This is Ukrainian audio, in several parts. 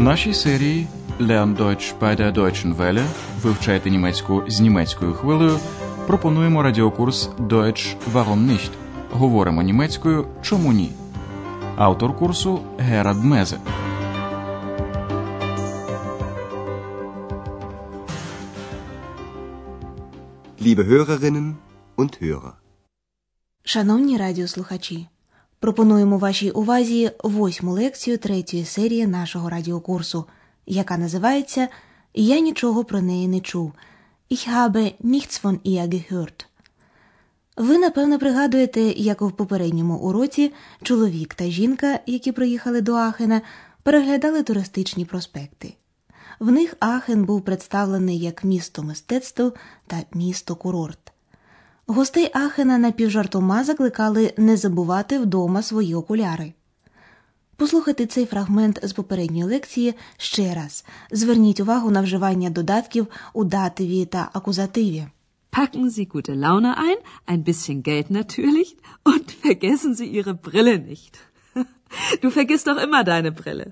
У нашій серії Lern Deutsch bei der Deutschen Welle вивчайте німецьку з німецькою хвилею. Пропонуємо радіокурс Deutsch Warum nicht? Говоримо німецькою Чому ні? Автор курсу Герад Мезе. Liebe Hörerinnen und Hörer. Шановні радіослухачі, пропонуємо вашій увазі восьму лекцію третьої серії нашого радіокурсу, яка називається Я нічого про неї не чув. Ich habe nichts von ihr gehört. Ви, напевно, пригадуєте, як в попередньому уроці чоловік та жінка, які приїхали до Ахена, переглядали туристичні проспекти. В них Ахен був представлений як місто мистецтв та місто курорт. Гостей Ахена напівжартома закликали не забувати вдома свої окуляри. Послухайте цей фрагмент з попередньої лекції ще раз. Зверніть увагу на вживання додатків у дативі та акузативі. Packen Sie gute Laune ein, ein bisschen Geld natürlich und vergessen Sie Ihre Brille nicht. Du vergisst doch immer deine Brille.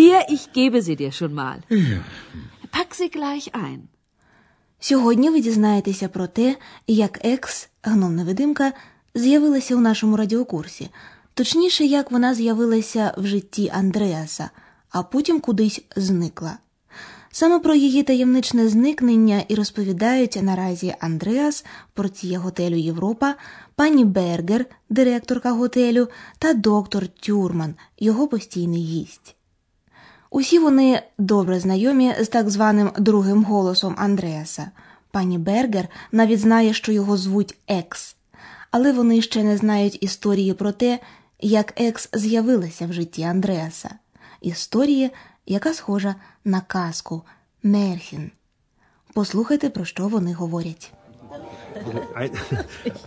Hier, ich gebe sie dir schon mal. Pack sie gleich ein. Сьогодні ви дізнаєтеся про те, як екс, гномна видимка, з'явилася у нашому радіокурсі, точніше, як вона з'явилася в житті Андреаса, а потім кудись зникла. Саме про її таємничне зникнення і розповідають наразі Андреас, портіє готелю Європа, пані Бергер, директорка готелю, та доктор Тюрман, його постійний гість. Усі вони добре знайомі з так званим другим голосом Андреаса. Пані Бергер навіть знає, що його звуть Екс, але вони ще не знають історії про те, як Екс з'явилася в житті Андреаса. Історії, яка схожа на казку Мерхін. Послухайте, про що вони говорять.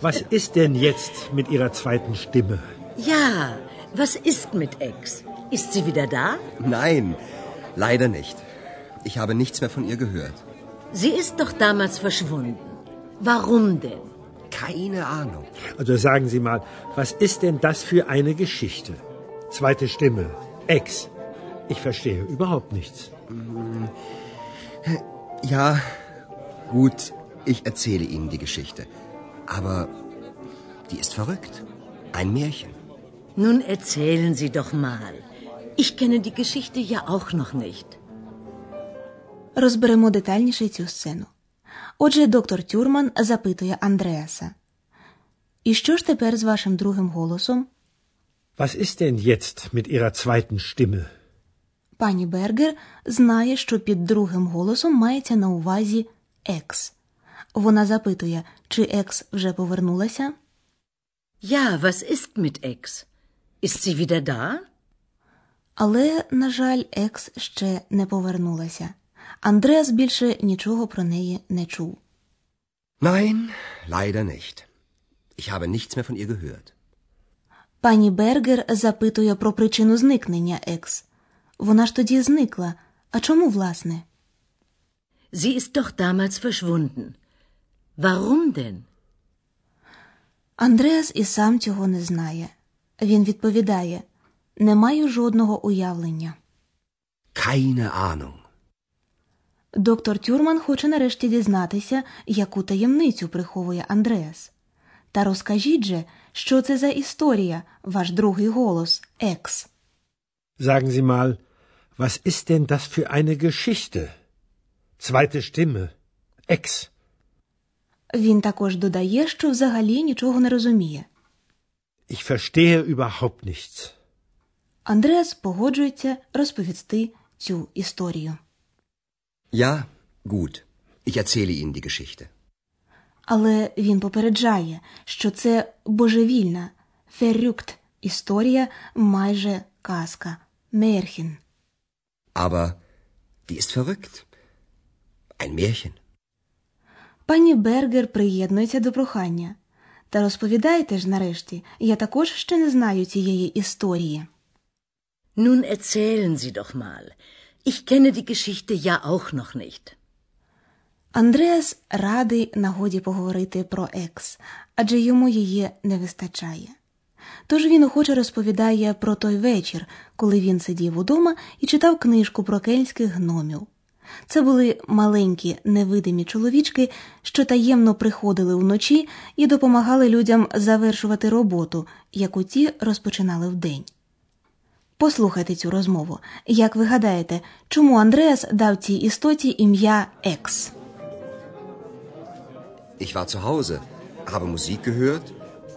Was ist denn jetzt mit Ihrer zweiten Stimme? Ja, was ist mit Ex? Ist sie wieder da? Nein, leider nicht. Ich habe nichts mehr von ihr gehört. Sie ist doch damals verschwunden. Warum denn? Keine Ahnung. Also sagen Sie mal, was ist denn das für eine Geschichte? Zweite Stimme. Ex. Ich verstehe überhaupt nichts. Ja, gut, ich erzähle Ihnen die Geschichte. Aber die ist verrückt. Ein Märchen. Nun erzählen Sie doch mal. Ich kenne die Geschichte ja auch noch nicht. Розберемо детальніше цю сцену. Отже, доктор Тюрман запитує Андреаса. І що ж тепер з вашим другим голосом? Was ist denn jetzt mit Ihrer zweiten Stimme? Пані Бергер знає, що під другим голосом мається на увазі екс. Вона запитує, чи екс вже повернулася. Ja, was ist mit Ex? Ist sie wieder da? Але, на жаль, екс ще не повернулася. Андреас більше нічого про неї не чув. Nein, leider nicht. Ich habe nichts mehr von ihr gehört. Пані Бергер запитує про причину зникнення екс. Вона ж тоді зникла. А чому, власне? Sie ist doch damals verschwunden. Warum denn? Андреас і сам цього не знає. Він відповідає: не маю жодного уявлення. Keine Ahnung. Доктор Тюрман хоче нарешті дізнатися, яку таємницю приховує Андреас. Та розкажіть же, що це за історія, ваш другий голос, екс. Sagen Sie mal, was ist denn das für eine Geschichte? Zweite Stimme. Ex. Він також додає, що взагалі нічого не розуміє. Ich verstehe überhaupt nichts. Андреас погоджується розповісти цю історію. Ja, gut. Ich erzähle Ihnen die Geschichte. Але він попереджає, що це божевільна, ферюкт історія, майже казка, мерхін. Aber die ist verrückt. Ein Märchen. Пані Бергер приєднується до прохання. Та розповідайте ж нарешті, я також ще не знаю цієї історії. Nun erzählen Sie doch mal. Ich kenne die Geschichte ja auch noch nicht. Андреас радий нагоді поговорити про екс, адже йому її не вистачає. Тож він охоче розповідає про той вечір, коли він сидів удома і читав книжку про кельтських гномів. Це були маленькі невидимі чоловічки, що таємно приходили вночі і допомагали людям завершувати роботу, яку ті розпочинали вдень. Послухайте цю розмову. Як ви гадаєте, чому Андреас дав цій істоті ім'я Екс? Ich war zu Hause, habe Musik gehört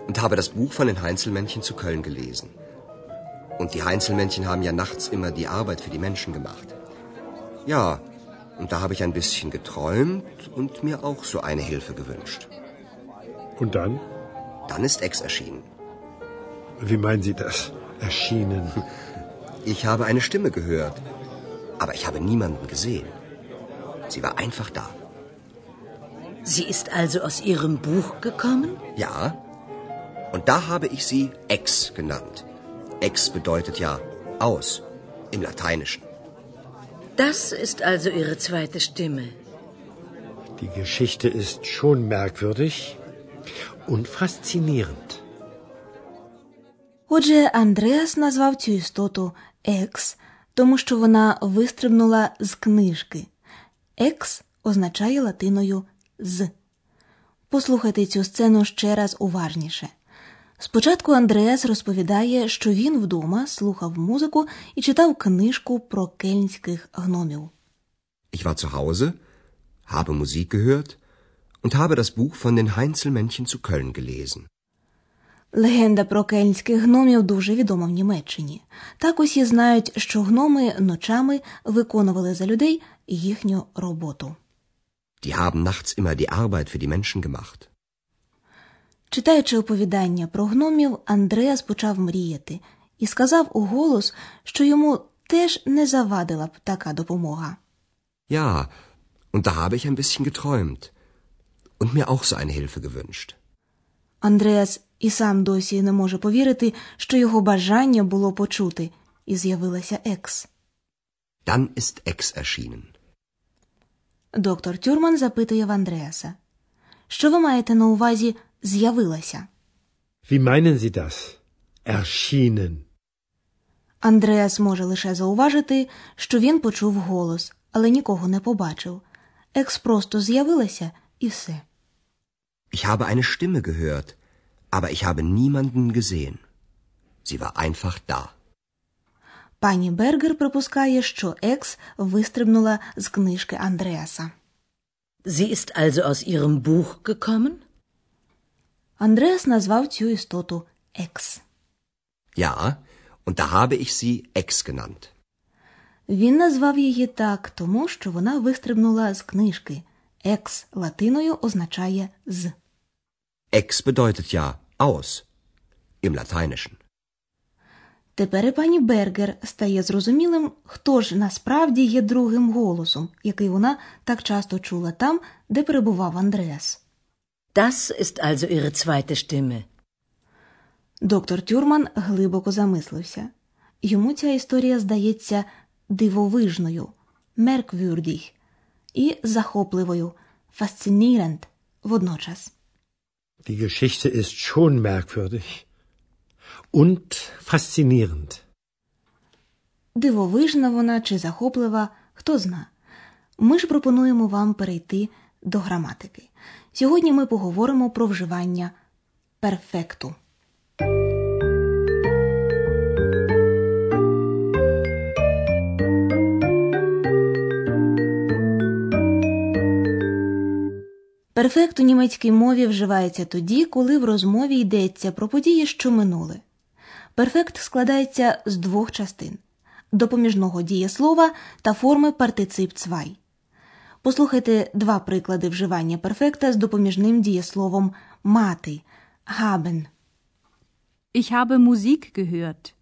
und habe das Buch von den Heinzelmännchen zu Köln gelesen. Und die Heinzelmännchen haben ja nachts immer die Arbeit für die Menschen gemacht. Ja, und da habe ich ein bisschen geträumt und mir auch so eine Hilfe gewünscht. Und dann? Dann ist Ex erschienen. Wie meinen Sie das? Erschienen. Ich habe eine Stimme gehört, aber ich habe niemanden gesehen. Sie war einfach da. Sie ist also aus Ihrem Buch gekommen? Ja, und da habe ich sie Ex genannt. Ex bedeutet ja aus im Lateinischen. Das ist also Ihre zweite Stimme. Die Geschichte ist schon merkwürdig und faszinierend. Отже, Андреас назвав цю істоту Екс, тому що вона вистрибнула з книжки. Екс означає латиною з. Послухайте цю сцену ще раз уважніше. Спочатку Андреас розповідає, що він вдома слухав музику і читав книжку про кельнських гномів. Ich war zu Hause, habe Musik gehört und habe das Buch von den Heinzelmännchen zu Köln gelesen. Легенда про кельнських гномів дуже відома в Німеччині. Так усі знають, що гноми ночами виконували за людей їхню роботу. Die haben nachts immer die Arbeit für die Menschen gemacht. Читаючи оповідання про гномів, Андреас почав мріяти і сказав у голос, що йому теж не завадила б така допомога. Ja, und da habe ich ein bisschen geträumt und mir auch so eine Hilfe gewünscht. Андреас і сам досі не може повірити, що його бажання було почути, і з'явилася Екс. Dann ist Ex erschienen. Доктор Тюрман запитує в Андреаса. Що ви маєте на увазі з'явилася? Wie meinen Sie das? Erschienen. Андреас може лише зауважити, що він почув голос, але нікого не побачив. Екс просто з'явилася і все. Ich habe eine Stimme gehört, aber ich habe niemanden gesehen. Sie war einfach da. Пані Бергер припускає, що Екс вистрибнула з книжки Андреаса. Sie ist also aus Ihrem Buch gekommen? Андреас назвав цю істоту Екс. Ja, und da habe ich sie Ex genannt. Він назвав її так, тому що вона вистрибнула з книжки. Екс латиною означає з. Ex bedeutet ja aus im Lateinischen. Тепер і пані Бергер стає зрозумілим, хто ж насправді є другим голосом, який вона так часто чула там, де перебував Андреас. Das ist also Ihre zweite Stimme. Доктор Тюрман глибоко замислився. Йому ця історія здається дивовижною, мерквюрдіх і захопливою, faszinierend водночас. Die Geschichte ist schon merkwürdig und faszinierend. Дивовижна вона чи захоплива, хто зна. Ми ж пропонуємо вам перейти до граматики. Сьогодні ми поговоримо про вживання перфекту. Перфект у німецькій мові вживається тоді, коли в розмові йдеться про події, що минули. Перфект складається з двох частин допоміжного дієслова та форми партицип цвай. Послухайте два приклади вживання перфекта з допоміжним дієсловом мати haben. Ich habe Musik gehört.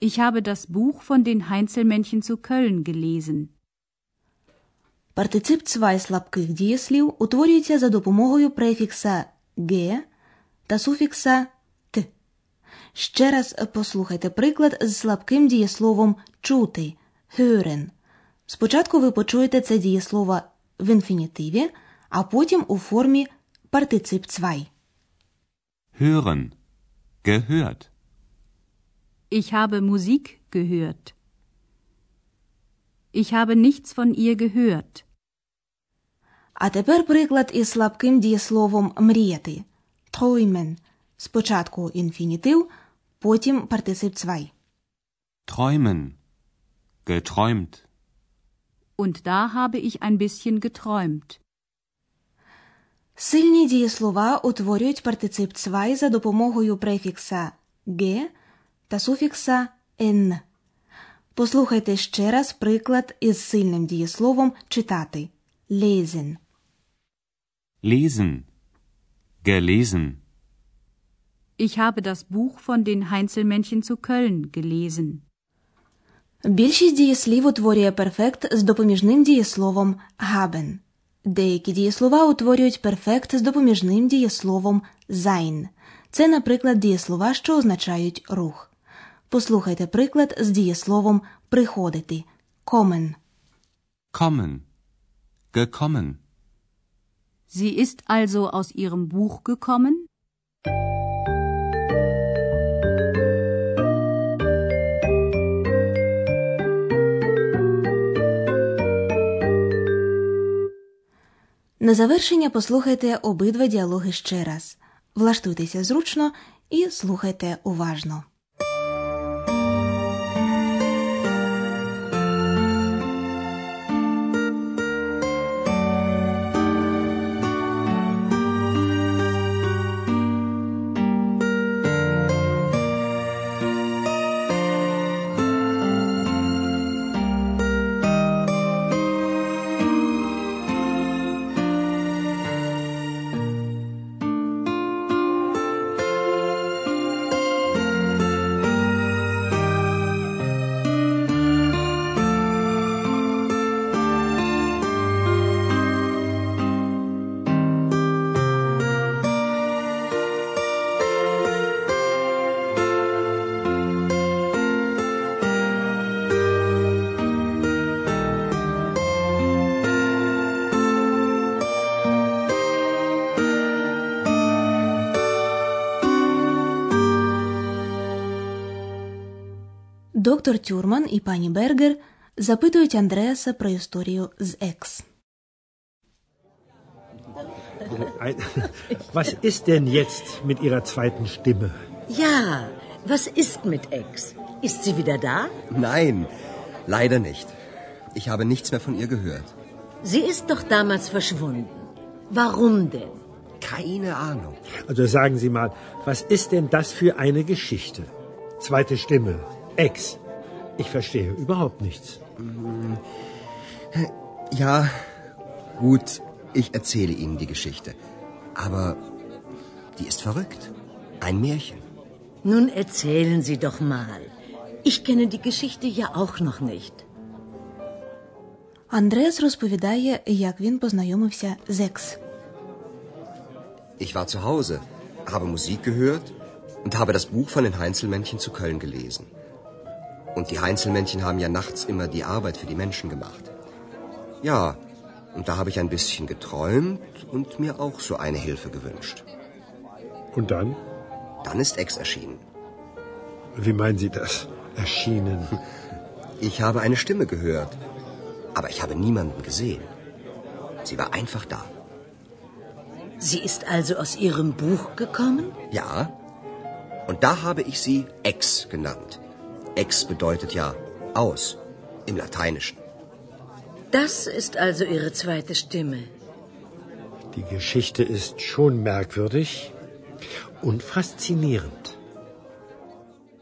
Ich habe das Buch von den Heinzelmännchen zu Köln gelesen. Партицип цвай слабких дієслів утворюється за допомогою префікса ге та суфікса т. Ще раз послухайте приклад з слабким дієсловом чути hören. Спочатку ви почуєте це дієслово в інфінітиві, а потім у формі партицип цвай. Hören. Gehört. Ich habe Musik gehört. Ich habe nichts von ihr gehört. А тепер приклад із слабким дієсловом мріяти. Träumen. Спочатку інфінітив, потім партисип цвай. Träumen. Geträumt. Und da habe ich ein bisschen geträumt. Сильні дієслова утворюють партицип цвай за допомогою префікса ге та суфікса н. Послухайте ще раз приклад із сильним дієсловом читати lesen. Lesen. Gelesen. Ich habe das Buch von den Heinzelmännchen zu Köln gelesen. Більшість дієслів утворює перфект з допоміжним дієсловом haben. Деякі дієслова утворюють перфект з допоміжним дієсловом sein. Це, наприклад, дієслова, що означають рух. Послухайте приклад з дієсловом приходити kommen. Kommen. Gekommen. Sie ist also aus ihrem Buch gekommen? На завершення послухайте обидва діалоги ще раз. Влаштуйтеся зручно і слухайте уважно. Доктор Тюрман і пані Бергер запитують Андреаса про історію з екс. Ein- Was ist denn jetzt mit Ihrer zweiten Stimme? Ja, was ist mit Ex? Ist sie wieder da? Nein, leider nicht. Ich habe nichts mehr von ihr gehört. Sie ist doch damals verschwunden. Warum denn? Keine Ahnung. Also sagen Sie mal, was ist denn das für eine Geschichte? Zweite Stimme. Ex. Ich verstehe überhaupt nichts. Ja, gut, ich erzähle Ihnen die Geschichte. Aber die ist verrückt. Ein Märchen. Nun erzählen Sie doch mal. Ich kenne die Geschichte ja auch noch nicht. Андреас розповідає, як він познайомився з екс. Ich war zu Hause, habe Musik gehört und habe das Buch von den Heinzelmännchen zu Köln gelesen. Und die Heinzelmännchen haben ja nachts immer die Arbeit für die Menschen gemacht. Ja, und da habe ich ein bisschen geträumt und mir auch so eine Hilfe gewünscht. Und dann? Dann ist Ex erschienen. Wie meinen Sie das? Erschienen. Ich habe eine Stimme gehört, aber ich habe niemanden gesehen. Sie war einfach da. Sie ist also aus ihrem Buch gekommen? Ja, und da habe ich sie Ex genannt. Ex bedeutet ja aus im Lateinischen. Das ist also ihre zweite Stimme. Die Geschichte ist schon merkwürdig und faszinierend.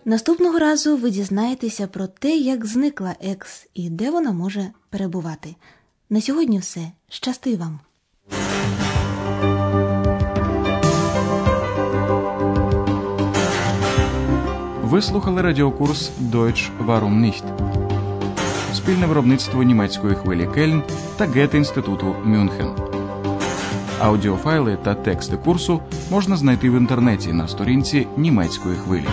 Наступного разу ви дізнаєтеся про те, як зникла екс і де вона може перебувати. На сьогодні все. Щасти вам! Ви слухали радіокурс Deutsch Warum nicht? Спільне виробництво німецької хвилі Кельн та Гет інституту Мюнхен. Аудіофайли та тексти курсу можна знайти в інтернеті на сторінці німецької хвилі.